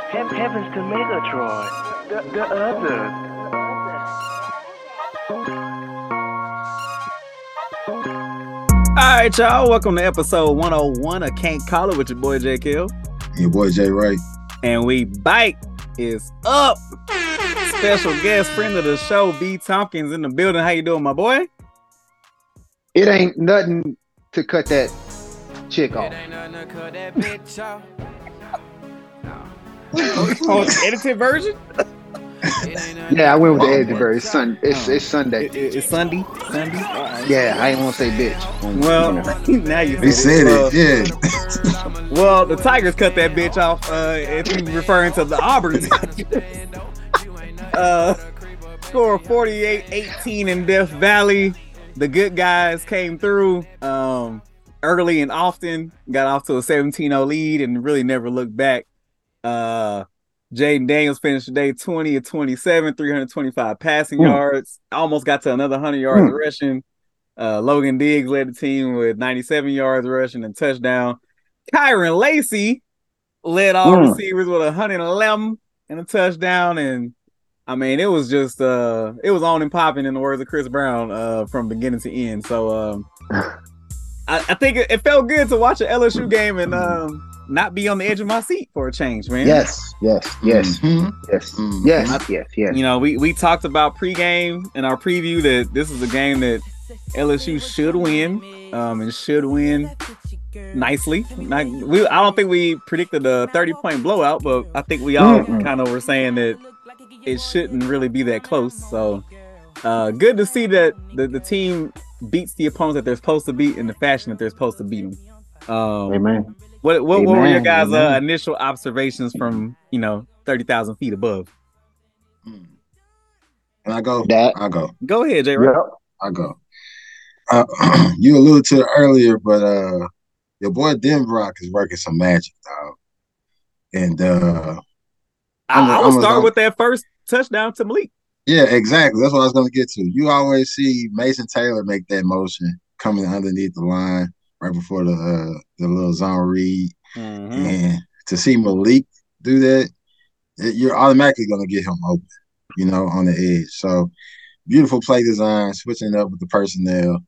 Heavens to Megatron. The, the other. All right, y'all. Welcome to episode 101 of Can't Call It with your boy J Kill. Your boy Jay Wright. And we bike is up. Special guest friend of the show, B Tompkins in the building. How you doing, my boy? It ain't nothing to cut that chick off. Oh, edited version? Yeah, I went with the Oh, edited version. It's, sun, it's, it's Sunday. It- it- it's Sunday. Sunday. All right. Yeah, I ain't want to say bitch. Well, now you He said Well, it, yeah. Well, the Tigers cut that bitch off. Uh, if you're referring to the Auburn. uh, score 48-18 in Death Valley. The good guys came through um, early and often. Got off to a 17-0 lead and really never looked back. Uh, Jayden Daniels finished the day 20 of 27, 325 passing Mm. yards. Almost got to another 100 yards Mm. rushing. Uh, Logan Diggs led the team with 97 yards rushing and touchdown. Kyren Lacy led all Mm. receivers with 111 and a touchdown. And I mean, it was just uh it was on and popping in the words of Chris Brown uh from beginning to end. So um I, I think it, it felt good to watch an LSU game and um not be on the edge of my seat for a change, man. Yes, yes, yes, Mhm. yes, Mhm. yes, yes, yes. You know, we we talked about pregame in our preview that this is a game that LSU should win, um, and should win nicely. Not, we, I don't think we predicted a 30 point blowout, but I think we all Mm-mm. kind of were saying that it shouldn't really be that close. So, uh, good to see that the, the team beats the opponents that they're supposed to beat in the fashion that they're supposed to beat them. Um, Amen. What, what, what were your guys' uh, initial observations from you know 30,000 feet above? Mm. And I go, That. I go, Go ahead, Jay. Yep. I go. Uh, you alluded to it earlier, but uh, your boy Denbrock is working some magic, dog. And uh, I, I'm a- I will I'm a- start I'm- with that first touchdown to Malik. yeah, exactly. That's what I was going to get to. You always see Mason Taylor make that motion coming underneath the line right before the uh, the little zone read. Mm-hmm. And to see Malik do that, it- you're automatically going to get him open, you know, on the edge. So beautiful play design, switching up with the personnel.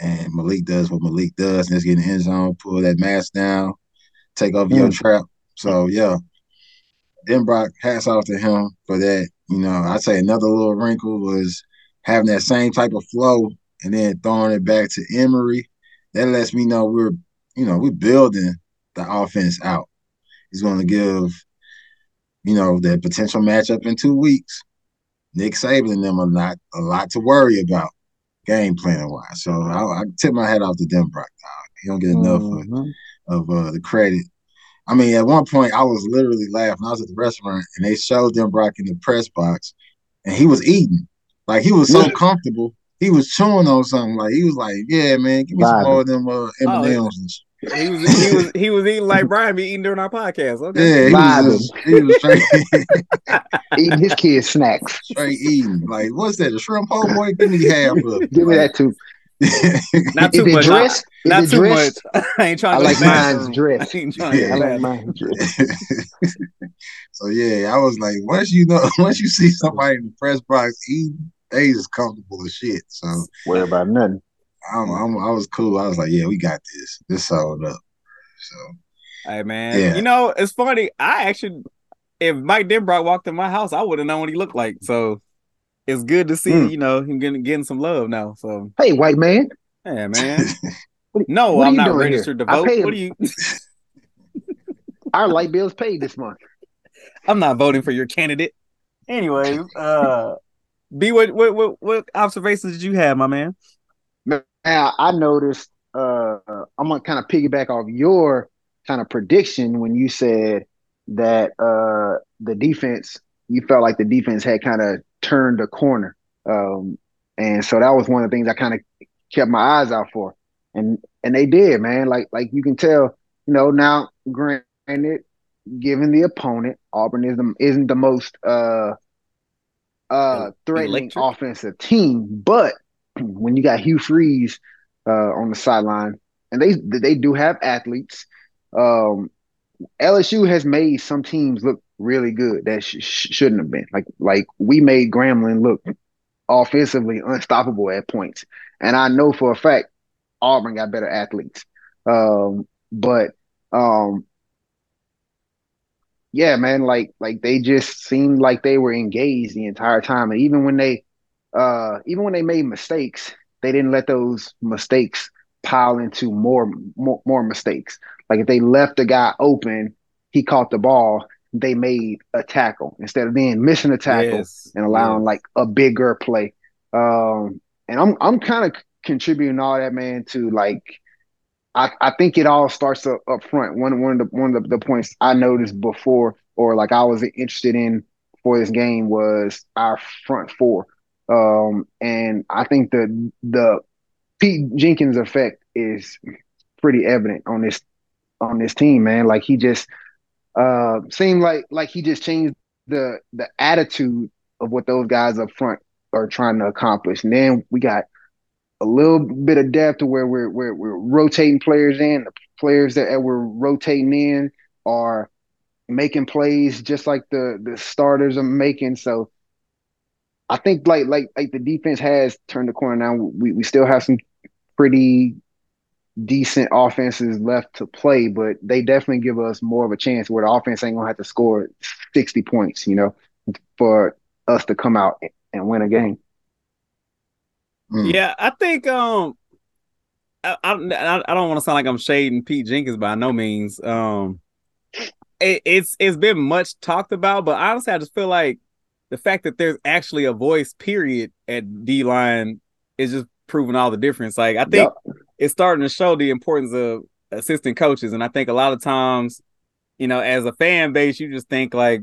And Malik does what Malik does, and it's getting end zone, pull that mask down, take off your Mm. trap. So, yeah. Denbrock, hats off to him for that. You know, I'd say another little wrinkle was having that same type of flow and then throwing it back to Emery. That lets me know we're, you know, we're building the offense out. He's going to give, you know, that potential matchup in two weeks. Nick Saban and them are not a lot to worry about game planning wise. So I, I tip my hat off to Denbrock. Dog. He don't get enough of, Mhm. of uh, the credit. I mean, at one point, I was literally laughing. I was at the restaurant and they showed Denbrock in the press box, and he was eating. Like he was so Yeah. comfortable. He was chewing on something. Like he was like, "Yeah, man, give me some more of them uh, M Oh, and M's and. He was he was he was eating like Brian be eating during our podcast. Okay. Yeah, he Vibing. was, just, he was straight, Eating his kids' snacks. straight eating. Like, what's that? A shrimp po' boy? Give me half of it. Give me that too. Not too much. dressed? Not Is it too dressed? much. I ain't trying I to like go back. mine's dressed. I ain't trying Yeah. go I like back. mine dressed. so yeah, I was like, once you know, once you see somebody in the press box eating, they just comfortable as shit. So Worry about nothing. I'm, I'm, I was cool. I was like, yeah, we got this. This sold up. So Hey man, Yeah. you know it's funny. I actually, if Mike Denbrock walked in my house, I would have known what he looked like. So it's good to see Mm. you know him getting getting some love now. So Hey, white man. yeah, man. What- No, what are I'm you not doing here? registered to vote. What him. do you? Our light bill's paid this month. I'm not voting for your candidate. Anyway, uh, B, what what what, what observations did you have, my man? Now I noticed. Uh, I'm gonna kind of piggyback off your kind of prediction when you said that uh, the defense. You felt like the defense had kind of turned a corner, um, and so that was one of the things I kind of kept my eyes out for, and and they did, man. Like like you can tell, you know. Now, granted, given the opponent, Auburn is the, isn't the most uh uh threatening Electric. offensive team, but when you got Hugh Freeze uh on the sideline, and they they do have athletes, um, LSU has made some teams look really good that sh- shouldn't have been. Like like we made Grambling look offensively unstoppable at points, and I know for a fact Auburn got better athletes. Um, but um, yeah, man, like like they just seemed like they were engaged the entire time, and even when they uh even when they made mistakes, they didn't let those mistakes pile into more more, more mistakes. Like if they left the guy open, he caught the ball, they made a tackle instead of then missing a tackle Yes, and allowing yes. like a bigger play. Um, and I'm I'm kind of contributing all that man to like I, I think it all starts up, up front. One one of the one of the, the points I noticed before or like I was interested in for this game was our front four. Um, and I think the the Pete Jenkins effect is pretty evident on this on this team, man. Like he just uh seemed like like he just changed the the attitude of what those guys up front are trying to accomplish. And then we got a little bit of depth to where we're we're, we're rotating players in. The players that we're rotating in are making plays just like the the starters are making. So I think like like like the defense has turned the corner now. We we still have some pretty decent offenses left to play, but they definitely give us more of a chance where the offense ain't gonna have to score 60 points, you know, for us to come out and win a game. Mm. Yeah, I think um I I, I don't want to sound like I'm shading Pete Jenkins by no means. Um it, it's it's been much talked about, but honestly I just feel like the fact that there's actually a voice period at D line is just proving all the difference. Like I think Yep. it's starting to show the importance of assistant coaches. And I think a lot of times, you know, as a fan base, you just think like,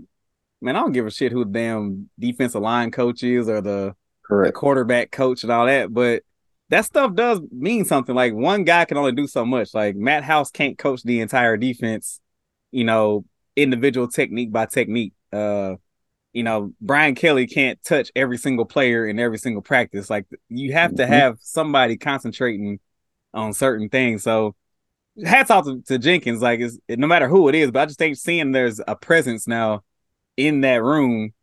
man, I don't give a shit who the damn defensive line coach is or the the quarterback coach and all that. But that stuff does mean something. Like one guy can only do so much. Like Matt House can't coach the entire defense, you know, individual technique by technique. Uh, you know, Brian Kelly can't touch every single player in every single practice. Like you have to Mhm. have somebody concentrating on certain things. So hats off to, to Jenkins. Like it's no matter who it is, but I just think seeing there's a presence now in that room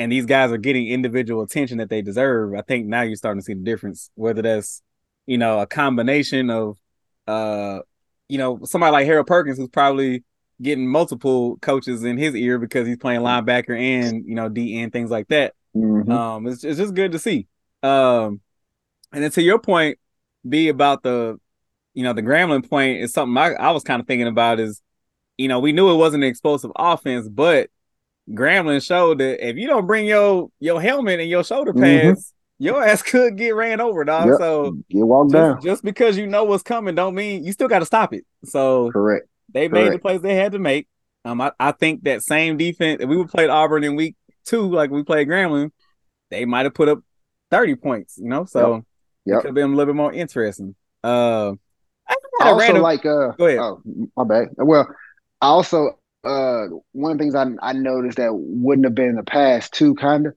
and these guys are getting individual attention that they deserve. I think now you're starting to see the difference, whether that's, you know, a combination of uh, you know, somebody like Harold Perkins who's probably getting multiple coaches in his ear because he's playing linebacker and, you know, DN, things like that. Mhm. Um, it's, it's just good to see. Um, and then to your point, be about the, you know, the Grambling point is something I, I was kind of thinking about is, you know, we knew it wasn't an explosive offense, but Grambling showed that if you don't bring your your helmet and your shoulder Mhm. pads, your ass could get ran over, dog. Yep. So Get walked down. just, just because you know what's coming, don't mean you still got to stop it. So Correct. they made the Correct. plays they had to make. Um, I, I think that same defense, if we would played Auburn in week two, like we played Grambling, they might have put up 30 points, you know? So it Yep. could have been a little bit more interesting. Uh, I had I a also random, like uh Go ahead. oh my bad. Well, I also uh one of the things I I noticed that wouldn't have been in the past too, kind of.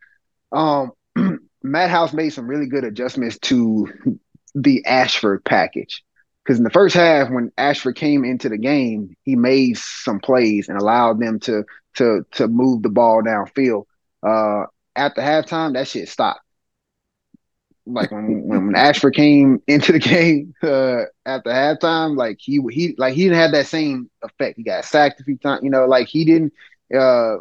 Um, Matt House made some really good adjustments to the Ashford package. Because in the first half, when Ashford came into the game, he made some plays and allowed them to to to move the ball downfield. Uh, after halftime, that shit stopped. Like when when Ashford came into the game uh, after halftime, like he he like he didn't have that same effect. He got sacked a few times, you know. Like he didn't. Uh,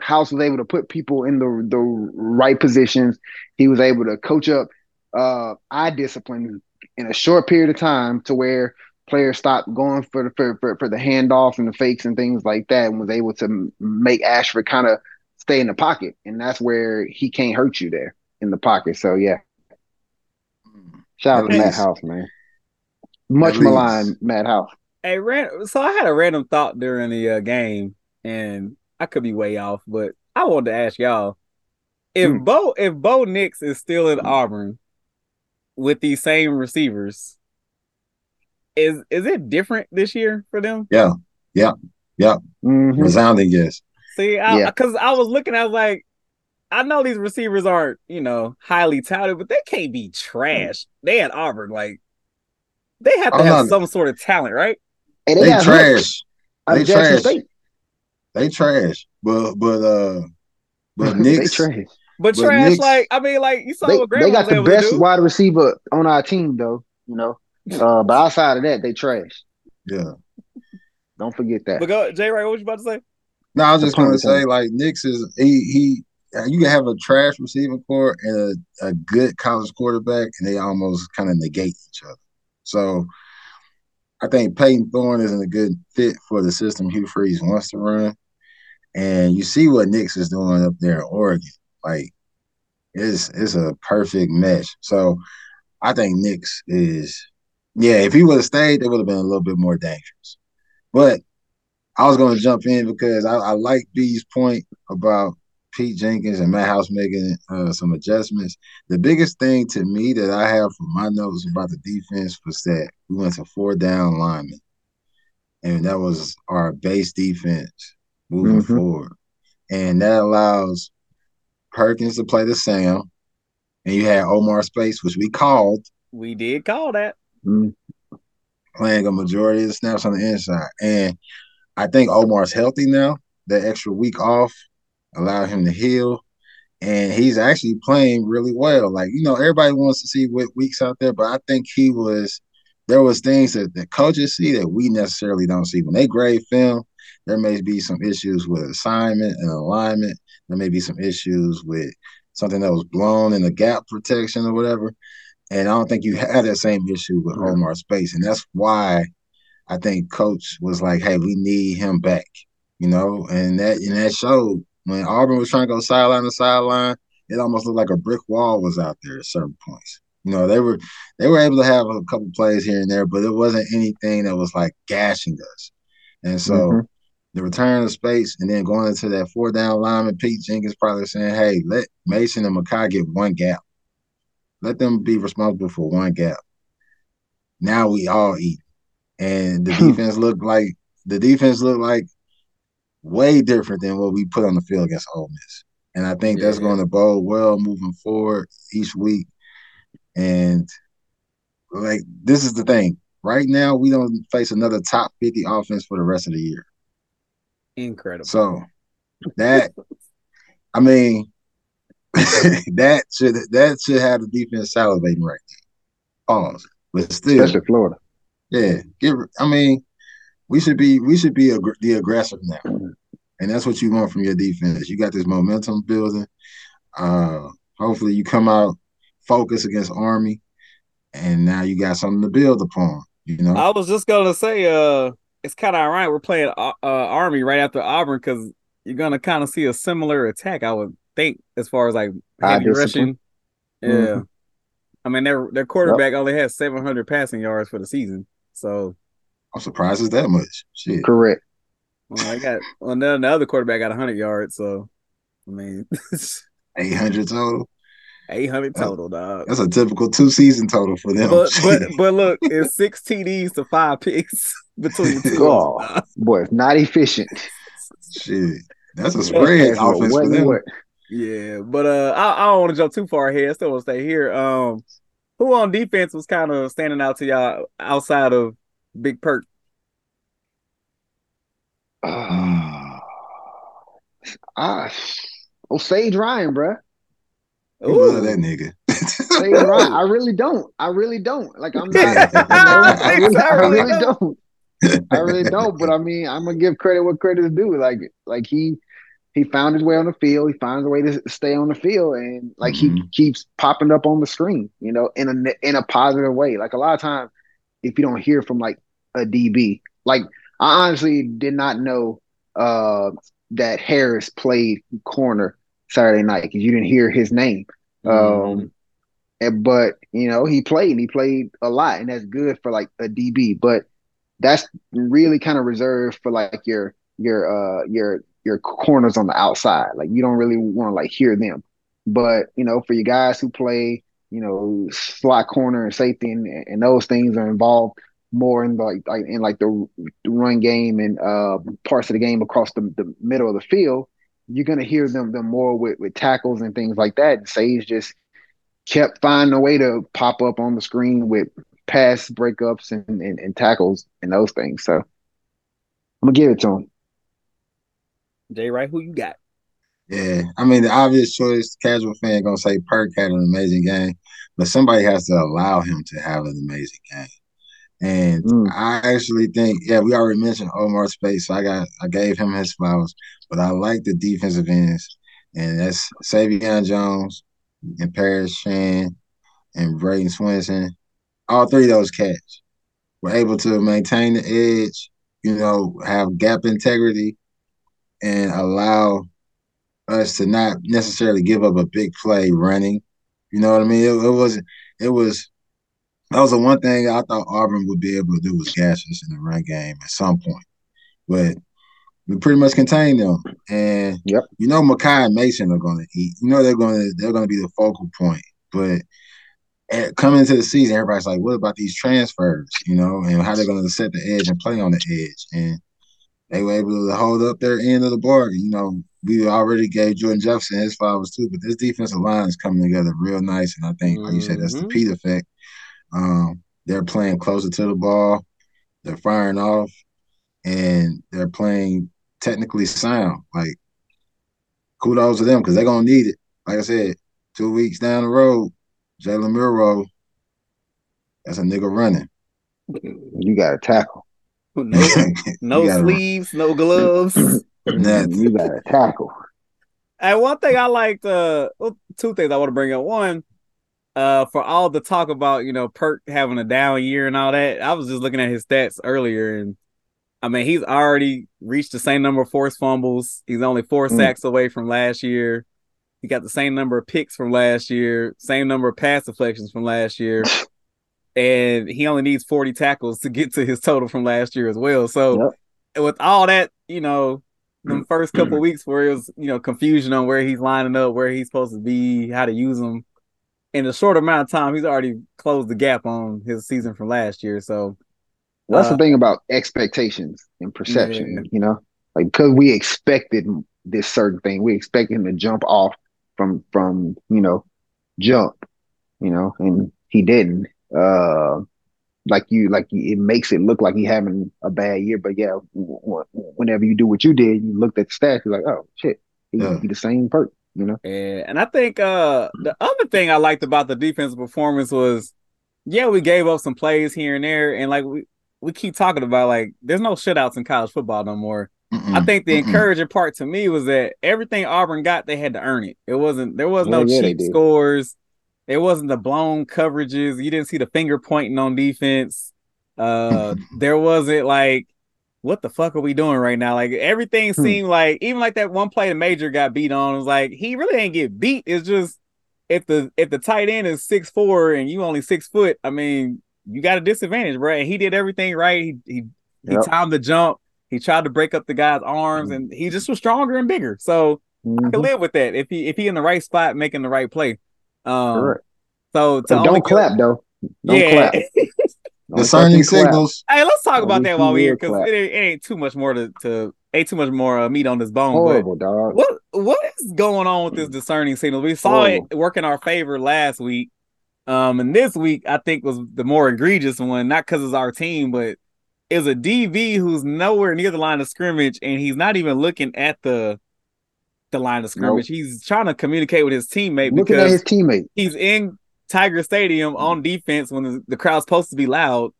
House was able to put people in the the right positions. He was able to coach up uh, eye discipline in a short period of time to where players stopped going for the for, for, for the handoff and the fakes and things like that, and was able to make Ashford kind of stay in the pocket, and that's where he can't hurt you there in the pocket. So yeah, shout out to That Matt House, man. Much maligned Matt House. Hey, ran- so I had a random thought during the uh, game, and I could be way off, but I wanted to ask y'all if Hmm. Bo if Bo Nix is still at Auburn with these same receivers, is is it different this year for them? Yeah, yeah, yeah. Resounding yes. See, I, Yeah. because I was looking, I was like, I know these receivers aren't you know highly touted, but they can't be trash. They at Auburn, like they have to I'm have not- some sort of talent, right? Hey, they, They trash. They Jackson trash. State. They trash, but but uh, but they Nix. trash. But But trash, Nix- like I mean, like you saw They, what they got was the able best wide receiver on our team, though. You know, uh, but outside of that, they trash. yeah. Don't forget that. But go, Jay, right? What you about to say? No, I was just gonna say like Nix is he he. You can have a trash receiving core and a, a good college quarterback, and they almost kind of negate each other. So I think Payton Thorne isn't a good fit for the system Hugh Freeze wants to run. And you see what Nix is doing up there in Oregon. Like it's it's a perfect mesh. So I think Nix is yeah, if he would have stayed, they would have been a little bit more dangerous. But I was gonna jump in because I, I like B's point about Pete Jenkins and Matt House making uh, some adjustments. The biggest thing to me that I have from my notes about the defense was that we went to four down linemen, and that was our base defense moving Mhm. forward, and that allows Perkins to play the Sam, and you had Omar Speights, which we called We did call that. Mm. playing a majority of the snaps on the inside. And I think Omar's healthy now. That extra week off allowed him to heal. And he's actually playing really well. Like, you know, everybody wants to see what weeks out there, but I think he was there was things that the coaches see that we necessarily don't see. When they grade film, there may be some issues with assignment and alignment. There may be some issues with something that was blown in the gap protection or whatever. And I don't think you had that same issue with Right. Omar Speights. And that's why I think coach was like, hey, we need him back. You know, and that and that showed when Auburn was trying to go sideline to sideline, it almost looked like a brick wall was out there at certain points. You know, they were they were able to have a couple plays here and there, but it wasn't anything that was like gashing us. And so Mhm. the return of Speights and then going into that four down lineman, Pete Jenkins probably saying, Hey, let Mason and Mekhi get one gap. Let them be responsible for one gap. Now we all eat. And the defense looked like the defense looked like way different than what we put on the field against Ole Miss. And I think that's Yeah. going to bode well moving forward each week. And like this is the thing. Right now, we don't face another top 50 offense for the rest of the year. Incredible. So that I mean that should that should have the defense salivating right now. Pause. But still, Especially Florida. yeah, give. I mean, we should be we should be aggr- the aggressive now, and that's what you want from your defense. You got this momentum building. Uh, hopefully, you come out focused against Army, and now you got something to build upon. You know, I was just gonna say, uh, it's kind of ironic we're playing uh, uh, Army right after Auburn because you're gonna kind of see a similar attack. I would think as far as like heavy rushing. Yeah, Mhm. I mean their their quarterback only has 700 passing yards for the season, so I'm surprised it's that much. Shit, Correct. well, I got well, then the other quarterback got 100 yards, so I mean 800 total. 800 total, dog. That's a typical two season total for them. But but but look, it's six TDs to five picks between the two. God. of them, dog. Boy, it's not efficient. shit, that's a spread That's offense what- for them. what- Yeah, but uh, I, I don't want to jump too far ahead. I still want to stay here. Um, who on defense was kind of standing out to y'all outside of Big Perk? Ah, ah, oh, Sage Ryan, bruh. You love that nigga. Sage Ryan. I really don't. I really don't. Like I'm not. you know, I, really, I really don't. I really don't. But I mean, I'm gonna give credit what credit is due. Like, like he he found his way on the field. He finds a way to stay on the field, and like he Mhm. keeps popping up on the screen. You know, in a in a positive way. Like a lot of times, if you don't hear from like a DB, like I honestly did not know uh, that Harris played corner Saturday night because you didn't hear his name. Um, and, but you know he played and he played a lot, and that's good for like a DB. But that's really kind of reserved for like your your uh your your corners on the outside. Like you don't really want to like hear them. But you know, for you guys who play, you know, slot corner and safety and, and those things are involved more in like like in like the, run game and uh parts of the game across the, the middle of the field, you're gonna hear them them more with, with tackles and things like that. And Sage just kept finding a way to pop up on the screen with pass breakups and, and, and tackles and those things. So I'm gonna give it to him. Jay Wright, who you got? Yeah, I mean the obvious choice, casual fan gonna say Perk had an amazing game, but somebody has to allow him to have an amazing game. And Mm. I actually think, yeah, we already mentioned Omar Speights, so I got I gave him his flowers, but I like the defensive ends, and that's Sai'vion Jones and Paris Shand and Bradyn Swinson. All three of those cats were able to maintain the edge, you know, have gap integrity, and allow us to not necessarily give up a big play running. You know what I mean? It, it wasn't. It was. That was the one thing I thought Auburn would be able to do was gash us in the run game at some point, but we pretty much contained them. And Yep. you know, Mekhi and Mason are going to eat. You know, they're going to they're going to be the focal point. But at, coming into the season, everybody's like, "What about these transfers?" You know, and how they're going to set the edge and play on the edge. And they were able to hold up their end of the bargain. You know, we already gave Jordan Jefferson his flowers too, but this defensive line is coming together real nice. And I think, like you said, that's the Mhm. Pete effect. Um, they're playing closer to the ball, they're firing off, and they're playing technically sound. Like, kudos to them because they're gonna need it. Like I said, two weeks down the road, Jalen Milroe, that's a nigga running. You got to tackle. No, no sleeves, no gloves. You got to tackle. And one thing I liked, uh, well, two things I want to bring up. One, uh, for all the talk about you know Perk having a down year and all that, I was just looking at his stats earlier, and I mean he's already reached the same number of forced fumbles. He's only four Mm. sacks away from last year. He got the same number of picks from last year, same number of pass deflections from last year, and he only needs forty tackles to get to his total from last year as well. So with all that, you know, the first couple weeks where it was, you know, confusion on where he's lining up, where he's supposed to be, how to use him. In a short amount of time, he's already closed the gap on his season from last year. So That's Uh, the thing about expectations and perception, Yeah. you know, like because we expected this certain thing, we expected him to jump off from from you know jump, you know, and he didn't. Uh, like you, like it makes it look like he having a bad year, but yeah, w- w- whenever you do what you did, you looked at the stats, you're like, oh shit, he, Yeah. he the same perk, you know. and, and I think uh the other thing I liked about the defensive performance was, yeah, we gave up some plays here and there, and like we we keep talking about like there's no shutouts in college football no more. I Mm-mm, think the mm-mm. encouraging part to me was that everything Auburn got, they had to earn it. It wasn't there was no Yeah, yeah, cheap did. scores. It wasn't the blown coverages. You didn't see the finger pointing on defense. Uh there wasn't like what the fuck are we doing right now? Like everything Hmm. seemed like even like that one play the major got beat on. It was like he really ain't get beat. It's just if the if the tight end is six four and you only six foot, I mean, you got a disadvantage, bro. And he did everything right. He he, he Yep. timed the jump. He tried to break up the guy's arms, and he just was stronger and bigger. So I Mhm. can live with that if he if he in the right spot making the right play. Um, Correct. so to don't go- clap though. Don't yeah. clap. Don't Discerning fucking clap. signals. hey, let's talk At about that while we're here because it, ain't- it ain't too much more to, to ain't too much more uh, meat on this bone. But Horrible, dog. what what is going on with this discerning signal? We saw Horrible. it work in our favor last week. Um, and this week I think was the more egregious one, not because it's our team, but is a DV who's nowhere near the line of scrimmage and he's not even looking at the the line of scrimmage. He's trying to communicate with his teammate Looking at because his teammate. he's in Tiger Stadium mm-hmm. on defense when the, the crowd's supposed to be loud.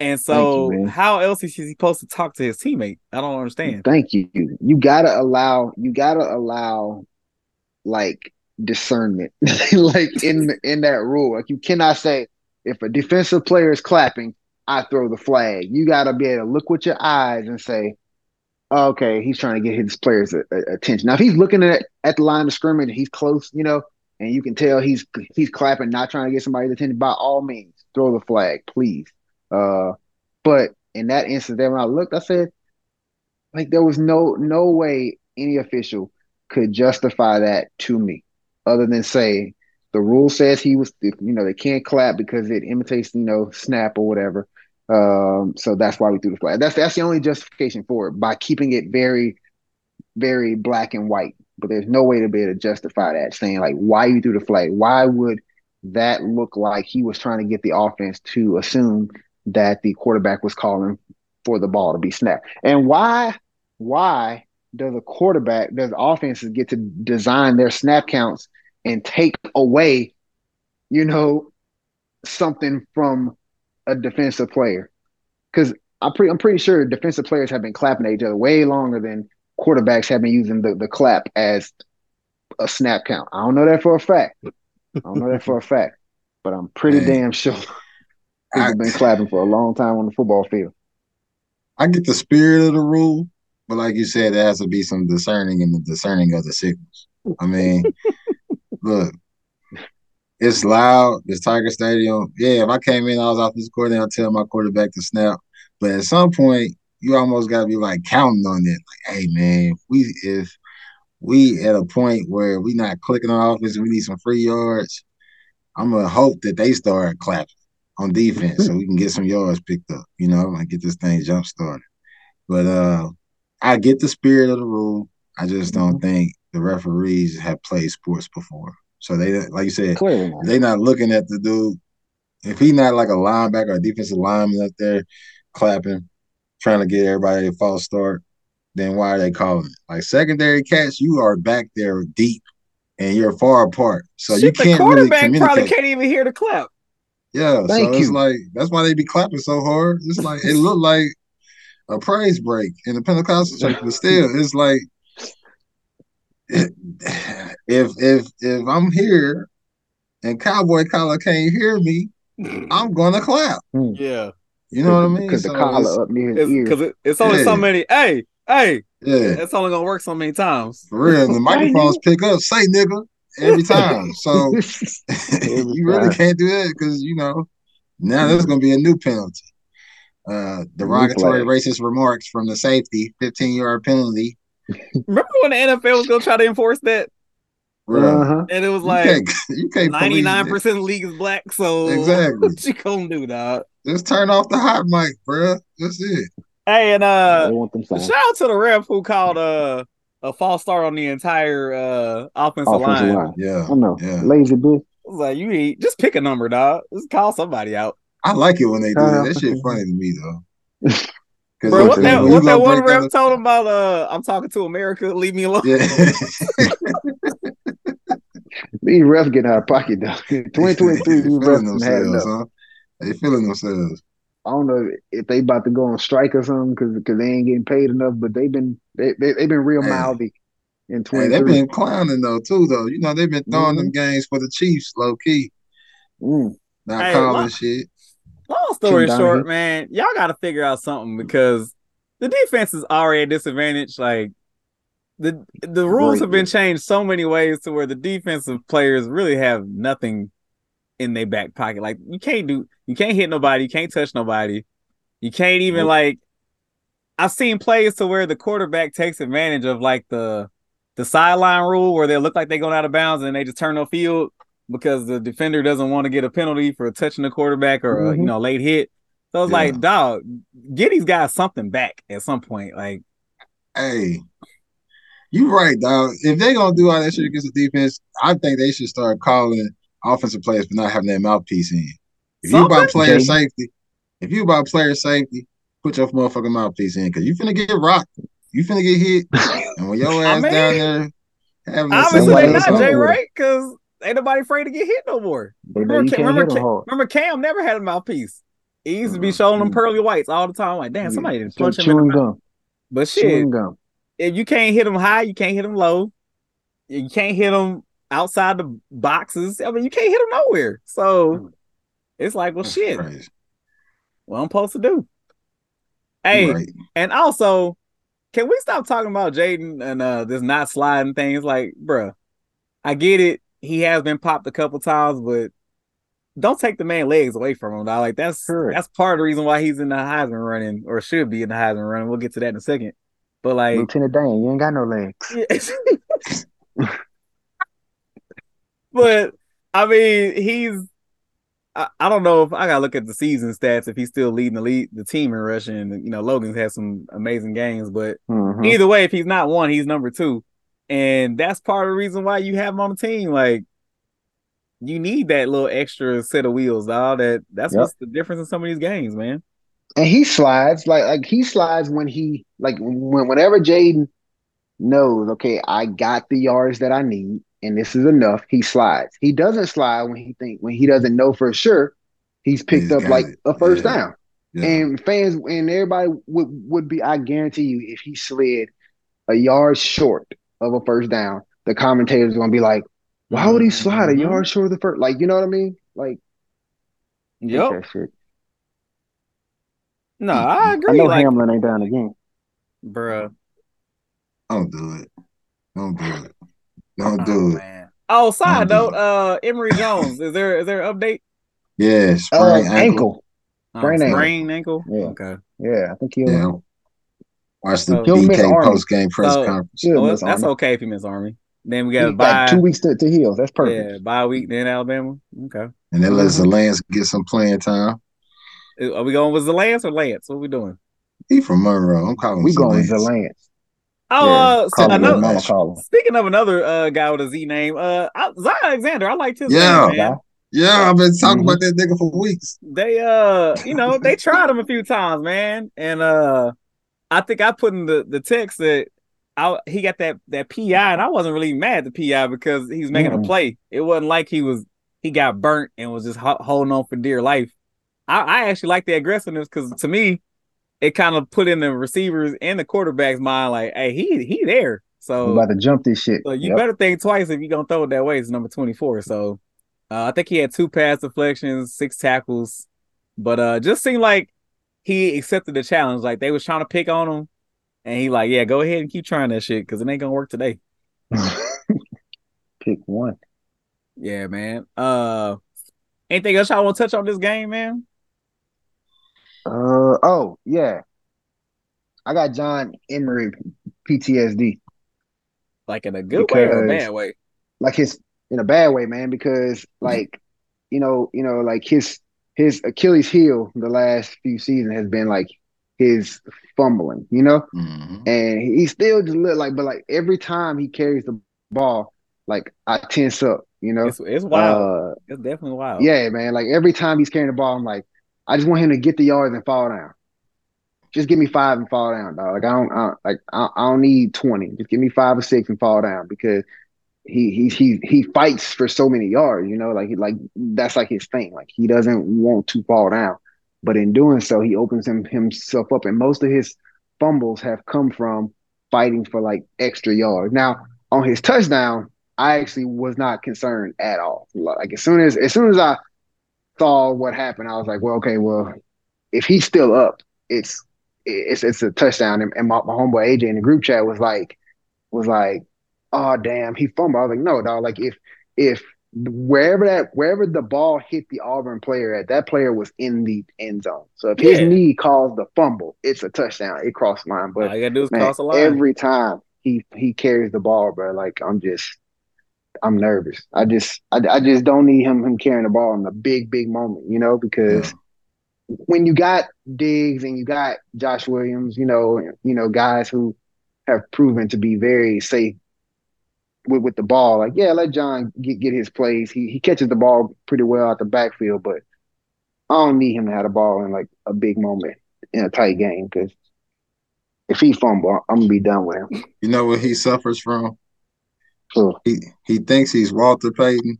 And so, you, how else is he supposed to talk to his teammate? I don't understand. Thank you. You gotta allow. You gotta allow, like discernment, like in in that rule. Like you cannot say if a defensive player is clapping, I throw the flag. You gotta be able to look with your eyes and say, okay, he's trying to get his players' attention. Now, if he's looking at at the line of scrimmage, he's close, you know, and you can tell he's he's clapping, not trying to get somebody's attention. By all means, throw the flag, please. Uh, but in that instance, then when I looked, I said, like there was no no way any official could justify that to me, other than say the rule says he was, you know, they can't clap because it imitates, you know, snap or whatever. Um, so that's why we threw the flag. That's that's the only justification for it by keeping it very, very black and white. But there's no way to be able to justify that, saying like why you threw the flag. Why would that look like he was trying to get the offense to assume that the quarterback was calling for the ball to be snapped. And why why does a quarterback, does offenses get to design their snap counts and take away, you know, something from a defensive player? Because I'm pretty I'm pretty sure defensive players have been clapping at each other way longer than quarterbacks have been using the, the clap as a snap count. I don't know that for a fact. I don't know that for a fact, but I'm pretty Man. damn sure people have been clapping for a long time on the football field. I get the spirit of the rule, but like you said, there has to be some discerning in the discerning of the signals. I mean, look, it's loud. It's Tiger Stadium. Yeah, if I came in, I was off this court, and I'll tell my quarterback to snap. But at some point, you almost got to be like counting on it. Like, hey, man, we if we at a point where we not clicking on offense we need some free yards, I'm gonna hope that they start clapping on defense so we can get some yards picked up. You know, and get this thing jump started. But uh, I get the spirit of the rule. I just don't think the referees have played sports before. So they, like you said, Clearly not. they not looking at the dude. If he not like a linebacker or a defensive lineman up there clapping, trying to get everybody a false start, then why are they calling it? Like secondary catch, you are back there deep and you're far apart. So you Shit, the can't really quarterback probably communicate. can't even hear the clap. Yeah, Thank so it's you. like that's why they be clapping so hard. It's like it looked like a praise break in the Pentecostal church, but still, it's like if if if I'm here and Cowboy Collar can't hear me, I'm gonna clap. Yeah, You know what I mean? Because the collar it's- up near his ear. because it, it's only so many. Hey, hey, yeah, it's only gonna work so many times. for real. The microphones pick up, say nigga every time. So you really can't do that because you know now there's going to be a new penalty. Uh, derogatory racist remarks from the safety, 15 yard penalty. Remember when the NFL was gonna try to enforce that, Bro, Uh-huh. and it was like can't, you can't ninety police nine it. percent of the league is black. So Exactly. what you gonna do, dog? Just turn off the hot mic, bro. That's it. Hey, and uh, want shout out to the ref who called uh a false start on the entire uh offensive, Offensive line. line. Yeah, I know. yeah. Lazy bitch. I was like, you need just pick a number, dog. Just call somebody out. I like it when they do that. That shit funny to me though. 'Cause Bro, what that what that one break ref told him about? Uh, I'm talking to America. Leave me alone. Yeah. These refs getting out of pocket, though. 2023, these refs done had themselves, huh? They feeling themselves. I don't know if they about to go on strike or something because because they ain't getting paid enough, but they've been they they have been real Hey. mouthy in Hey, they've been clowning though too, though. You know, they've been throwing them Mhm. games for the Chiefs, low key, Mm. not Hey, calling lo- shit. Long story short, Donahue. man, y'all got to figure out something because the defense is already at disadvantage. Like the the rules have been changed so many ways to where the defensive players really have nothing in their back pocket. Like you can't do, you can't hit nobody, you can't touch nobody, you can't even Nope. like. I've seen plays to where the quarterback takes advantage of like the the sideline rule where they look like they're going out of bounds and they just turn the field because the defender doesn't want to get a penalty for touching the quarterback or a, you mm-hmm. know late hit. So it's Yeah. like, dog, get these guys something back at some point. Like, Hey, you right, dog. If they gonna do all that shit against the defense, I think they should start calling offensive players for not having their mouthpiece in. If you about player safety, if you about player safety, put your motherfucking mouthpiece in because you finna get rocked. You finna get hit, and when your I ass mean, down there having obviously they similar not else Jay, out. right? Because ain't nobody afraid to get hit no more. Remember, you Cam, can't remember, hit them Cam, remember Cam never had a mouthpiece. He used to be Mhm. showing them pearly whites all the time. Like, damn, Yeah. somebody didn't Straight punch him in the chewing mouth. gum. But shit, Chewing gum. If you can't hit them high, you can't hit them low. You can't hit them outside the boxes. I mean, you can't hit them nowhere. So it's like, well, That's shit. crazy. What I'm supposed to do? Hey, right. and also, can we stop talking about Jayden and uh this not sliding thing? It's like, bruh, I get it. He has been popped a couple times, but don't take the man legs away from him, dog. Like that's Correct. that's part of the reason why he's in the Heisman running, or should be in the Heisman running. We'll get to that in a second. But like, Lieutenant Dan, you ain't got no legs. but I mean, he's. I, I don't know if I gotta look at the season stats if he's still leading the lead the team in rushing. And, you know, Logan's had some amazing games, but Mhm. either way, if he's not one, he's number two, and that's part of the reason why you have him on the team. Like, you need that little extra set of wheels, dog. That that's Yep. what's the difference in some of these games, man. And he slides like like he slides when he like when whenever Jayden knows, okay, I got the yards that I need and this is enough, he slides. He doesn't slide when he think when he doesn't know for sure he's picked He's up like it. a first Yeah. down. Yeah. And fans and everybody would would be I guarantee you if he slid a yard short of a first down, the commentators are gonna be like, why would he slide a Mhm. yard short of the first? Like, you know what I mean? Like, hate Yep. That shit. No, I agree. I know like, Hamlin ain't down again. bruh. Don't do it. Don't do it. Don't Oh, do it. man. Oh, side Don't do note, uh, Emory Jones, is there is there an update? Yeah, Uh, ankle. ankle. Oh, Sprained ankle. sprained ankle. Yeah. Okay. Yeah, I think he'll. Yeah. Watch the So- BK post game press So- conference. he'll Oh, miss that's Army. okay if you miss Army. Then we got to buy two weeks to, to heal. That's perfect. Yeah, bye week then Alabama. Okay. And then let Mhm. Lance get some playing time. Are we going with the Lance or Lance? What we doing? He from Monroe. I'm calling We him going Zalance. Zalance. Oh, Yeah, uh, so another, what man. I'ma call him. speaking of another uh, guy with a Z name, uh, I- Zion Alexander. I liked his Yeah. name, man. Yeah, I've been talking Mhm. about that nigga for weeks. They uh, you know, they tried him a few times, man, and uh, I think I put in the the text that I he got that that PI, and I wasn't really mad at the PI because he was making a Mm-mm. play. It wasn't like he was he got burnt and was just ho- holding on for dear life. I, I actually like the aggressiveness because to me, it kind of put in the receivers and the quarterback's mind like, hey, he he there. So, about to jump this shit. so you Yep. better think twice if you're gonna throw it that way. It's number 24. So uh, I think he had two pass deflections, six tackles, but uh just seemed like he accepted the challenge. Like they was trying to pick on him, and he like, yeah, go ahead and keep trying that shit because it ain't gonna work today. Pick one. Yeah, man. Uh anything else y'all want to touch on this game, man? Uh oh, yeah. I got John Emery PTSD. Like in a good way or a bad way? Like his in a bad way, man, because like, you know, you know, like his his Achilles heel the last few seasons has been like his fumbling, you know? Mhm. And he still just look like but like every time he carries the ball, like I tense up, you know. It's it's wild. Uh, it's definitely wild. Yeah, man. Like every time he's carrying the ball, I'm like, I just want him to get the yards and fall down. Just give me five and fall down, dog. Like I don't, I like I, I don't need twenty. Just give me five or six and fall down because he he he he fights for so many yards. You know, like like that's like his thing. Like he doesn't want to fall down, but in doing so, he opens him himself up, and most of his fumbles have come from fighting for like extra yards. Now on his touchdown, I actually was not concerned at all. Like as soon as as soon as I saw what happened, I was like, well, okay, well, if he's still up, it's it's it's a touchdown. And, and my, my homeboy AJ in the group chat was like, was like, oh damn, he fumbled. I was like, no, dog. Like if if wherever that wherever the ball hit the Auburn player at, that player was in the end zone. So if his Yeah. knee caused the fumble, it's a touchdown. It crossed the line. But All you gotta do is man, cross the line. every time he he carries the ball, bro, like I'm just I'm nervous. I just I, I just don't need him him carrying the ball in a big big moment, you know, because when you got Diggs and you got Josh Williams, you know, you know guys who have proven to be very safe with, with the ball. Like, yeah, let John get, get his plays. He he catches the ball pretty well out the backfield, but I don't need him to have the ball in like a big moment in a tight game because if he fumble, I'm gonna be done with him. You know what he suffers from? So He he thinks he's Walter Payton,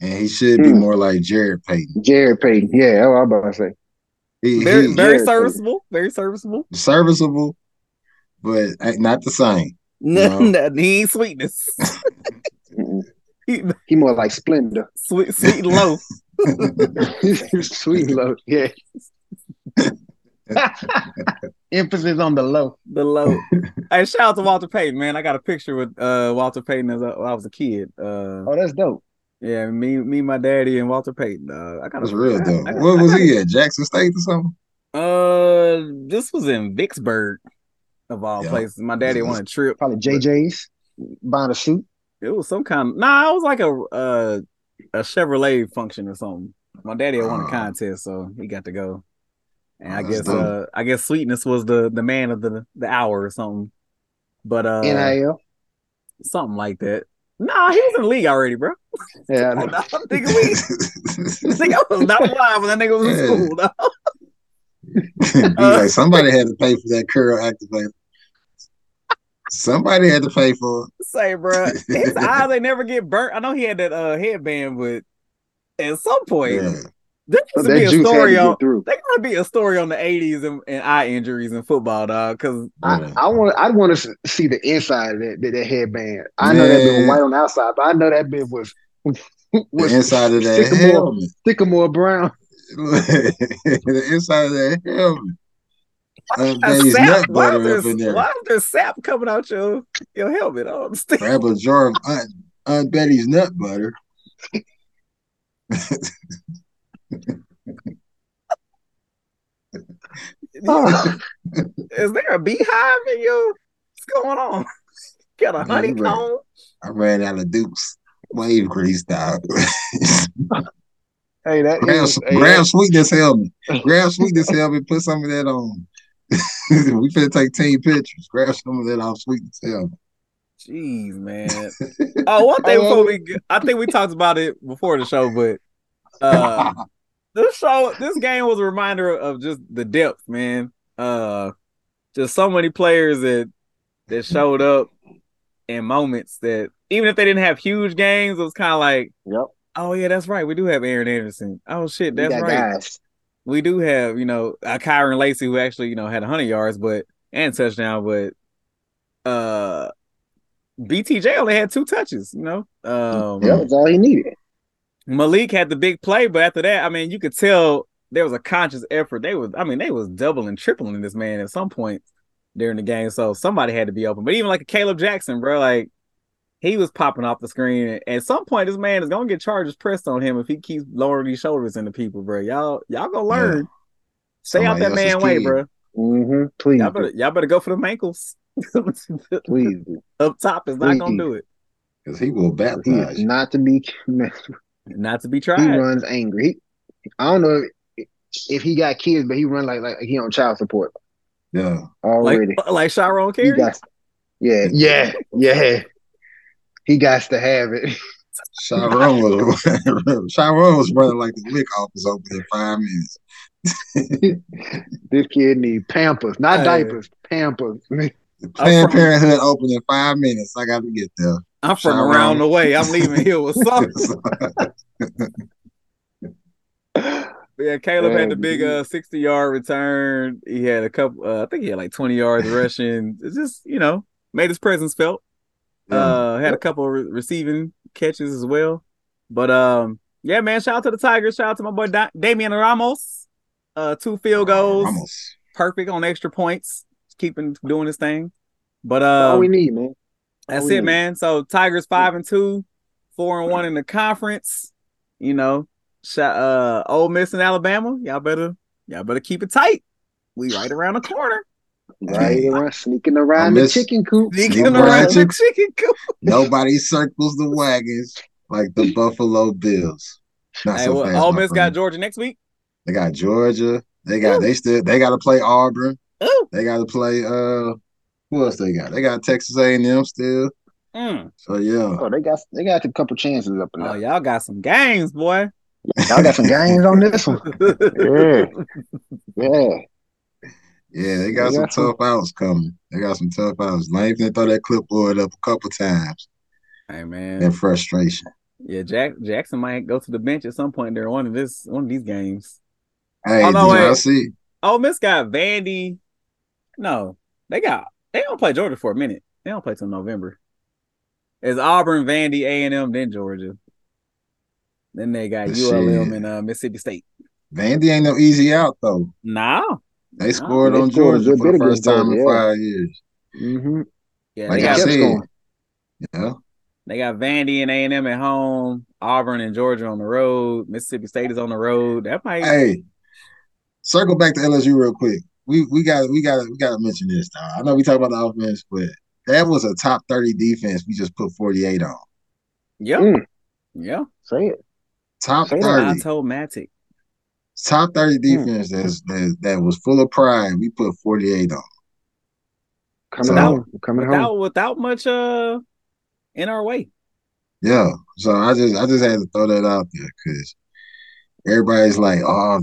and he should be Hmm. more like Jarrett Payton. Jarrett Payton, yeah, that's what I'm about to say. He, Very he very yeah, serviceable. Very serviceable. serviceable, but not the same. No, No. he ain't sweetness. He- He more like Splenda, sweet sweet and low. sweet low, yeah. Emphasis on the low. The low. hey, shout out to Walter Payton, man. I got a picture with uh Walter Payton as I, I was a kid. Uh Oh, that's dope. yeah, me, me, my daddy, and Walter Payton. Uh, I got That's a real I- though. I got- What was he at? Jackson State or something? Uh, this was in Vicksburg, of all Yeah. places. My daddy won a trip. Probably JJ's buying a suit. It was some kind. of nah, it was like a uh, a Chevrolet function or something. My daddy had won a Oh. contest, so he got to go. And Oh, I guess uh, I guess Sweetness was the the man of the the hour or something. But uh, NIL. something like that. Nah, he was in the league already, bro. Yeah, I know. nigga, we, nigga, I was not alive when that nigga was in Yeah. school. dawg. Be like somebody had to pay for that curl activator. Somebody had to pay for it. Say, bro, his eyes they never get burnt. I know he had that uh headband, but at some point, Yeah. There needs to that be a juice had to story on. through. There gotta be a story on the '80s and, and eye injuries in football, dog. Because Yeah. I, I want I want to see the inside of that, that, that headband. I know that bit was white on the outside, but I know that bit was The was inside of that sycamore, helmet. sycamore brown. the inside of that helmet. Uh, Why Betty's sap- nut why butter is up in there, there. why is there sap coming out your your helmet? I don't understand. Grab a jar of Aunt, Aunt Betty's nut butter. Oh, Is there a beehive in you? What's going on? Got a Yeah, you honeycomb? I ran out of Duke's wave grease, dog. hey, that grab, is, hey, grab sweetness helmet. Grab sweetness helmet. Put some of that on. we finna take team pictures. Grab some of that off sweetness helmet. Jeez, man. Oh, one thing before we, I think we talked about it before the show, but uh, this show, this game was a reminder of just the depth, man. Uh, just so many players that that showed up in moments that even if they didn't have huge games, it was kind of like, Yep. oh yeah, that's right, we do have Aaron Anderson. Oh shit, that's right. guys. we do have, you know, uh, Kyren Lacy who actually, you know, had 100 yards, but and touchdown, but uh, BTJ only had two touches. You know, um, Yeah, that's all he needed. Malik had the big play, but after that, I mean, you could tell there was a conscious effort. They was, I mean, they was doubling, tripling this man at some point during the game. So somebody had to be open. But even like a Kaleb Jackson, bro, like he was popping off the screen. At some point, this man is gonna get charges pressed on him if he keeps lowering these shoulders into people, bro. Y'all, y'all gonna learn. Stay out Somebody that man way, bro. Mm-hmm. Please, Y'all better, y'all better go for the ankles. please. Up top is not gonna do it. Because he will He is not to be. He Not to be tried. He runs angry. He, I don't know if, if he got kids, but he run like like he on child support Yeah. Already. like Sharon he Carey. got, yeah, yeah, yeah. He got to have it. Sharon was Sharon was running like the lick office open in five minutes. This kid need Pampers, not Hey. diapers, Pampers. Planned from- Parenthood open in five minutes. I got to get there. I'm from Sharon. around the way. I'm leaving here with something. Yeah, Kaleb had the big uh 60 yard return. He had a couple uh, I think he had like 20 yards rushing. It's just, you know, made his presence felt. Uh had a couple of re- receiving catches as well. But um yeah, man, shout out to the Tigers. Shout out to my boy da- Damian Ramos. Uh two field goals. Ramos. Perfect on extra points. Keeping doing his thing. But That's all um we need, man. That's all we it, man. So Tigers five and two, four and one in the conference. You know, shot, uh, Ole Miss and Alabama. Y'all better, y'all better keep it tight. We right around the corner. Right around, sneaking around the chicken coop. Sneaking Sneaking around around the chick- chicken coop. Nobody circles the wagons like the Buffalo Bills. Not Hey, so well, fast. Ole my Miss got friend. Georgia next week. They got Georgia. They got Ooh. they still they got to play Auburn. Ooh. They got to play uh who else they got? They got Texas A&M still. Mm. So yeah. Oh, they got they got a couple chances up in Oh, there. y'all got some games, boy. Y'all got some games on this one. Yeah, yeah. Yeah, they got They some got some- tough outs coming. They got some tough outs. Lane finna throw that clipboard up a couple times hey, man. in frustration. Yeah, Jack Jackson might go to the bench at some point during one of this one of these games. Hey, Oh, no, did y'all see? Ole Miss got Vandy. No, they got they don't play Georgia for a minute. They don't play till November. It's Auburn, Vandy, A and M, then Georgia. Then they got Shit. ULM and uh, Mississippi State. Vandy ain't no easy out though. No, They No, scored they on scored Georgia for the first against time in yeah. five years. Mm-hmm. yeah, Like they I got said, Yeah. they got Vandy and A and M at home, Auburn and Georgia on the road, Mississippi State is on the road. That might Hey, circle back to LSU real quick. We we got we got we got to mention this. Dog. I know we talk about the offense, but that was a top thirty defense. We just put forty eight on. yeah, Mm. yeah. Say it. Top Say that. I thirty, told Matic. top thirty defense that's, that that was full of pride. We put forty eight on. Coming So- home. Coming home. Without without much uh in our way. Yeah. So I just I just had to throw that out there because everybody's like, oh,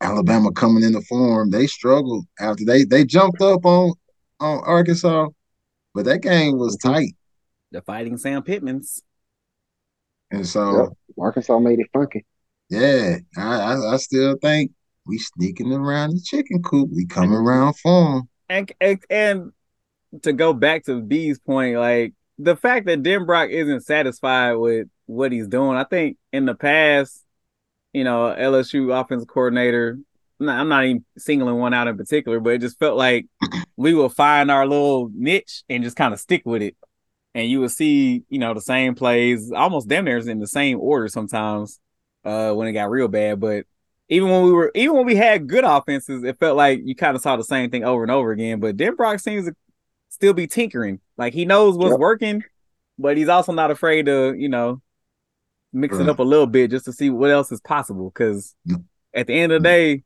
Alabama coming into form, they struggled after they they jumped up on on Arkansas, but that game was tight, The fighting Sam Pittmans. and so Yep. Arkansas made it funky. yeah, I, I I still think we sneaking around the chicken coop. We coming around for 'em. And, and and to go back to B's point, like the fact that Denbrock isn't satisfied with what he's doing, I think in the past, you know, LSU offensive coordinator. I'm not even singling one out in particular, but it just felt like we will find our little niche and just kind of stick with it. And you will see, you know, the same plays almost damn near in the same order sometimes uh when it got real bad. But even when we were even when we had good offenses, it felt like you kind of saw the same thing over and over again. But Denbrock seems to still be tinkering. Like he knows what's Yep. working, but he's also not afraid to, you know, mix it up a little bit just to see what else is possible. Because Yep. at the end of the mm. day,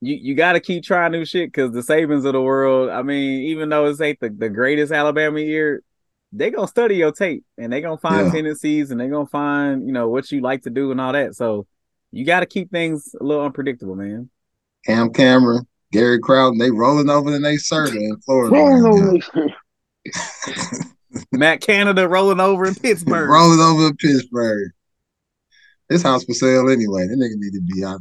you, you got to keep trying new shit. Because the Sabans of the world, I mean, even though it's ain't the, the greatest Alabama year, they gonna study your tape and they gonna find Yeah. tendencies and they gonna find you know what you like to do and all that. So you got to keep things a little unpredictable, man. Cam Cameron, Gary Crowton, they rolling over in they survey in Florida. Rolling over. Matt Canada rolling over in Pittsburgh. rolling over in Pittsburgh. This house for sale anyway. That nigga need to be out.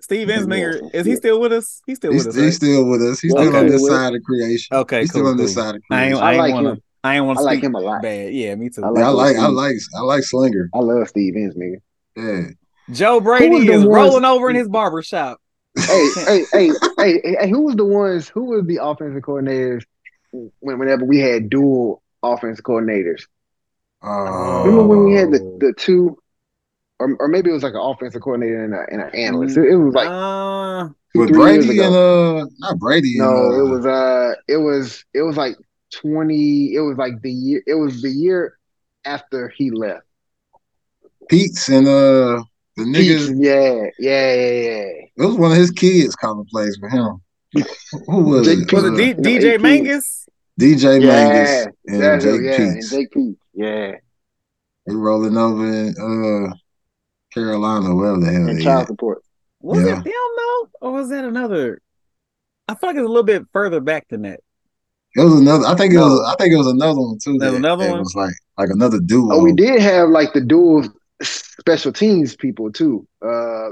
Steve Ensminger, is he still with us? He's still He's, with us. he's right? still with us. He's Okay. still on this With- side of creation. Okay, He's cool. still on cool. this side of I ain't, creation. I I like wanna, him. I ain't want I to like him a lot. bad. Yeah, me too. I Yeah, I like I like I like Slinger. I love Steve Ensminger. Yeah. Joe Brady the is rolling over in his barber shop. hey, hey, hey, hey, hey, who was the ones? Who was the offensive coordinators when, whenever we had dual offensive coordinators? Uh, Remember when we had the, Oh. the two, or, or maybe it was like an offensive coordinator and, a, and an analyst. It, it was like uh, two, with Brady and uh not Brady no, and uh, it was uh, it was it was like twenty. It was like the year. It was the year after he left. Pete's and uh the Peach, nigga. yeah, yeah, yeah, yeah. It was one of his kids calling plays for him. Who was Jake it? was it D- DJ eight Mangas? DJ Yeah, Mangas and Jake yeah, and Jake Peetz, yeah, They rolling over in uh Carolina, wherever the hell and child at. support. Was Yeah. it them though, or was that another? I feel like it's a little bit further back than that. It was another. I think it was. I think it was another one too. There's that- another that one? was like like another duo. Oh, we did have like the dual special teams people too. Uh,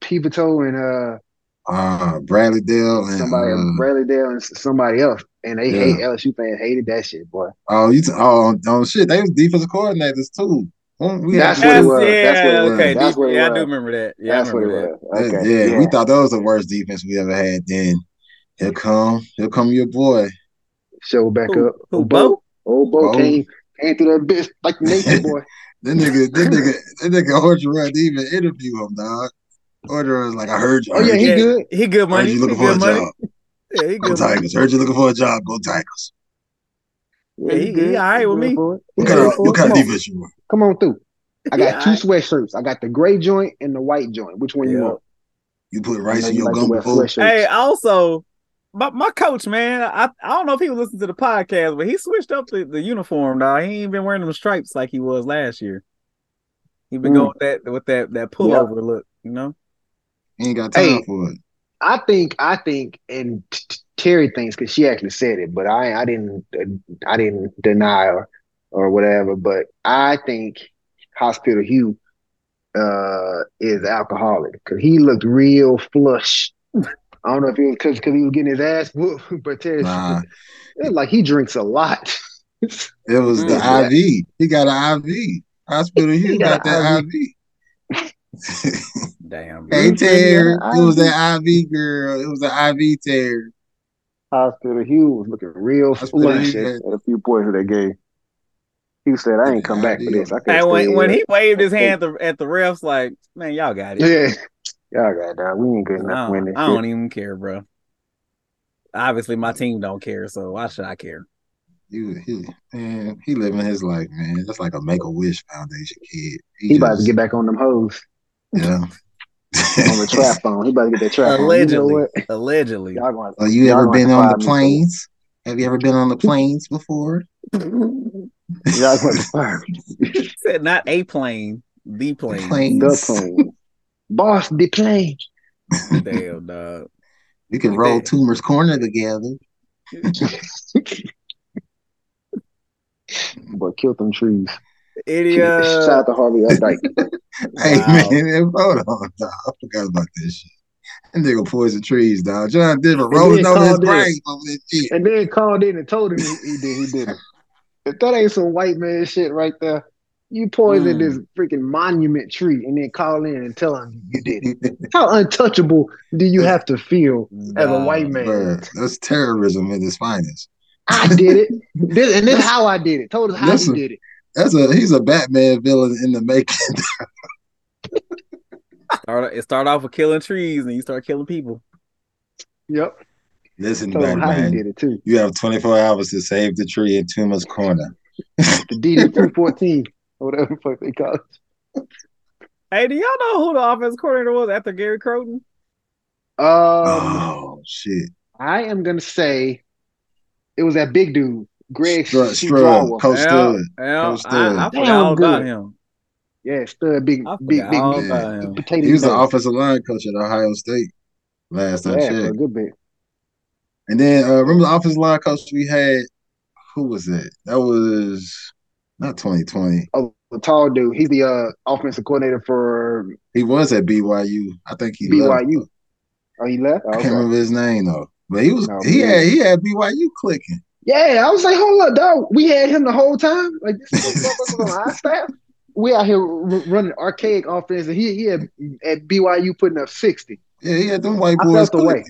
Peveto and uh Uh, Bradley Dale and somebody, uh, Bradley Dale and somebody else, and they Yeah. hate LSU fans hated that shit, boy. oh, you t- oh, oh shit, they was defensive coordinators too. Well, we That's what it was. yeah, That's what it was. okay. That's what it yeah, I do remember that. Yeah, That's I what it remember that. was. Yeah, Okay, yeah, yeah. we thought that was the worst defense we ever had. Then here come, here come your boy. Show back Who, up. who Old Bo? Old Bo Bo. came came through that bitch like the nature boy. That nigga, that nigga, that nigga Orgeron didn't even interview him, dog. Orgeron was like, I heard you. I Oh, yeah, heard he you. yeah, good. He good Heard money. you He looking for good a money. job. Yeah, he Go good money. Tigers. Heard you looking for a job. Go Tigers. Yeah, he- he all right with me. What kind of what kind of defense you want? Come on through. I got Yeah, two I- sweatshirts. I got the gray joint and the white joint. Which one you want? You put I rice know in you your like gum before? Hey, also, my, my coach, man, I, I don't know if he was listening to the podcast, but he switched up the, the uniform, now. He ain't been wearing them stripes like he was last year. He been Mm. going with that with that that pullover look, you know. He ain't got time Hey. for it. I think I think and t- t- Terry thinks because she actually said it, but I I didn't I didn't deny her or whatever. But I think Hospital Hugh uh is alcoholic because he looked real flush. I don't know if it was because he was getting his ass whooped, but Terry Nah, it's like he drinks a lot. it was the Mm. IV. He got an IV. Hospital Hugh got got that an IV. Damn. hey. Terry, it was that IV girl. It was the IV Terry. Hospital Hugh was looking real Hospital flush at, at a few points of that game. He said, "I ain't come back for this. I can't." And when when he waved his hand at the, at the refs, like, man, y'all got it. Yeah. Y'all got that. We ain't good I enough to win don't. I shit. don't even care, bro. Obviously, my team don't care, so why should I care? He, he, man, he living his life, man. That's like a Make a Wish Foundation kid. He about to get back on them hoes yeah. on the trap phone. He about to get that trap phone. Allegedly, You know what? allegedly. Y'all going Oh, you Y'all ever been on the me for planes? Have you ever been on the planes before? y'all going to fire me. Said not a plane, the plane. Planes. the plane. Boss the plane. Damn, dog. We can roll at- Toomer's Corner together. But kill them trees. Any Shout out to Harvey Updike. Hey Wow. man, hold on, dog. I forgot about this shit. That nigga poison trees, dog. John Denver rolling on his in. brain over this shit. and then called in and told him he, he did. He did it. If that ain't some white man shit right there, you poisoned Mm. this freaking monument tree and then call in and tell him you did it. How untouchable do you have to feel as a white man? Bruh, that's terrorism at its finest. I did it. This, and this is how I did it. Told us how Listen. he did it. That's a he's a Batman villain in the making. Start, it start off with killing trees, and you start killing people. Yep. Listen, Told him how he Batman, did it too. you have 24 hours to save the tree in Toomer's Corner. The DD two fourteen or whatever the fuck they call it. Hey, do y'all know who the offense coordinator was after Gary Crowton? Um, oh shit, I am gonna say it was that big dude, Greg Strud, Studrawa. Strud, Coach Yeah, Stud. yeah, Coach I, I Stud. forgot Damn all about good. him. Yeah, stud, big, big, big all meat. about him. Potato He was the offensive line coach at Ohio State last I Yeah, for a checked. good bit. And then uh, remember the offensive line coach we had? Who was that? That was not 2020. Oh, the tall dude. He's the uh, offensive coordinator for He was at BYU. I think he BYU. left. Oh, he left. Oh, I okay. can't remember his name though. But he was No, he man. had he had BYU clicking. Yeah, I was like, hold up, dog. We had him the whole time. Like this motherfucker's on our staff. We out here r- running archaic offense, and he he had at BYU putting up sixty. Yeah, he had them white boys. I felt the way.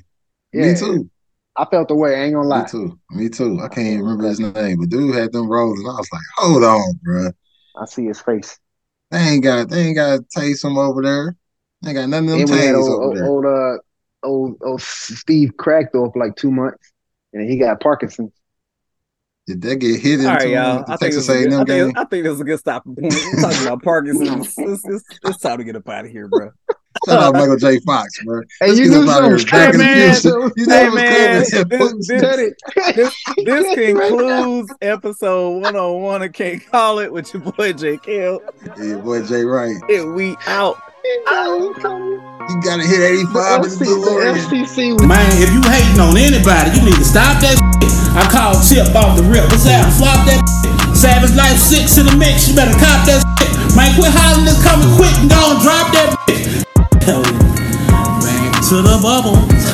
Yeah, Me too. I felt the way. I ain't gonna lie. Me too. Me too. I can't even remember his name, but dude had them rolls, and I was like, hold on, bro. I see his face. They ain't got they ain't got Taysom over there. They ain't got none of them had old, over old, there. old, uh, old, old Steve Crackthorpe for like two months, and he got Parkinson's. Did that get hit into All right, him y'all. the I think, Texas this is a A&M good, I, think, I think this is a good stopping point. We're talking about Parkinson's. It's, it's, it's time to get up out of here, bro. Shout out Michael J. Fox, bro. Hey, Let's you get knew up out of something here. Back in the man. Hey, man. what's. This- this- This this concludes episode 101 of Can't Call It with your boy J. Kill. Yeah, your boy Jay Wright. And we out. You gotta hit 85 in the FC, the DeLorean. FCC Man, if you hating on anybody, you need to stop that shit. I call Tip off the rip. What's that? Flop that. Savage Life 6 in the mix. You better cop that shit. Man, quit hollering this coming quick and go and drop that. Hell yeah. To the bubble.